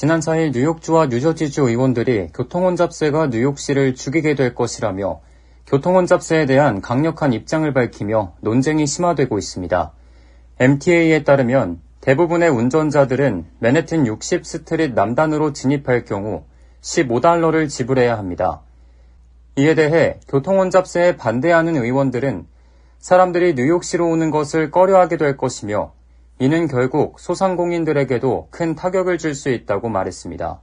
지난 4일 뉴욕주와 뉴저지주 의원들이 교통혼잡세가 뉴욕시를 죽이게 될 것이라며 교통혼잡세에 대한 강력한 입장을 밝히며 논쟁이 심화되고 있습니다. MTA에 따르면 대부분의 운전자들은 맨해튼 60 스트릿 남단으로 진입할 경우 15달러를 지불해야 합니다. 이에 대해 교통혼잡세에 반대하는 의원들은 사람들이 뉴욕시로 오는 것을 꺼려하게 될 것이며 이는 결국 소상공인들에게도 큰 타격을 줄 수 있다고 말했습니다.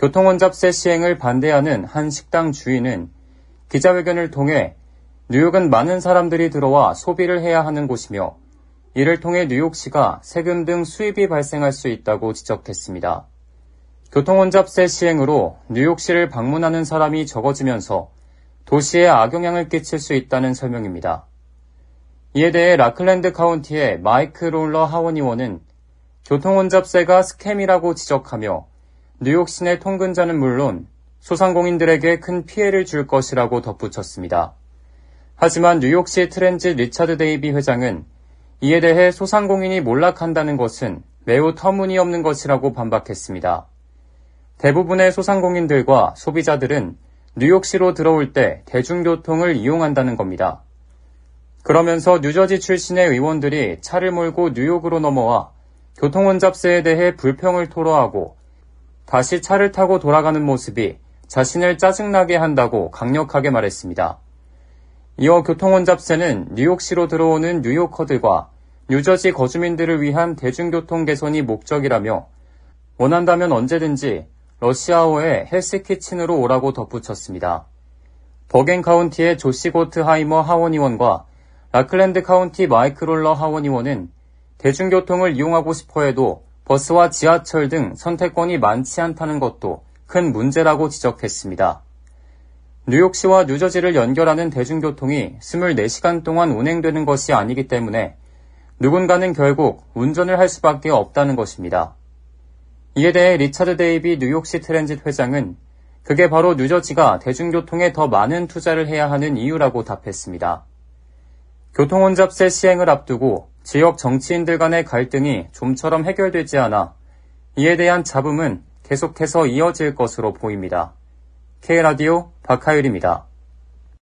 교통혼잡세 시행을 반대하는 한 식당 주인은 기자회견을 통해 뉴욕은 많은 사람들이 들어와 소비를 해야 하는 곳이며 이를 통해 뉴욕시가 세금 등 수입이 발생할 수 있다고 지적했습니다. 교통혼잡세 시행으로 뉴욕시를 방문하는 사람이 적어지면서 도시에 악영향을 끼칠 수 있다는 설명입니다. 이에 대해 라클랜드 카운티의 마이크 롤러 하원의원은 교통혼잡세가 scam이라고 지적하며 뉴욕 시내 통근자는 물론 소상공인들에게 큰 피해를 줄 것이라고 덧붙였습니다. 하지만 뉴욕시 Transit 리차드 데이비 회장은 이에 대해 소상공인이 몰락한다는 것은 매우 터무니없는 것이라고 반박했습니다. 대부분의 소상공인들과 소비자들은 뉴욕시로 들어올 때 대중교통을 이용한다는 겁니다. 그러면서 뉴저지 출신의 의원들이 차를 몰고 뉴욕으로 넘어와 교통혼잡세에 대해 불평을 토로하고 다시 차를 타고 돌아가는 모습이 자신을 짜증나게 한다고 강력하게 말했습니다. 이어 교통혼잡세는 뉴욕시로 들어오는 뉴요커들과 뉴저지 거주민들을 위한 대중교통 개선이 목적이라며 원한다면 언제든지 러시아어의 헬스키친으로 오라고 덧붙였습니다. 버겐 카운티의 조시 고트하이머 하원의원과 라클랜드 카운티 마이크 롤러 하원의원은 대중교통을 이용하고 싶어 해도 버스와 지하철 등 선택권이 많지 않다는 것도 큰 문제라고 지적했습니다. 뉴욕시와 뉴저지를 연결하는 대중교통이 24시간 동안 운행되는 것이 아니기 때문에 누군가는 결국 운전을 할 수밖에 없다는 것입니다. 이에 대해 리차드 데이비 뉴욕시 Transit 회장은 그게 바로 뉴저지가 대중교통에 더 많은 투자를 해야 하는 이유라고 답했습니다. 교통혼잡세 시행을 앞두고 지역 정치인들 간의 갈등이 좀처럼 해결되지 않아 이에 대한 잡음은 계속해서 이어질 것으로 보입니다. K라디오 박하율입니다.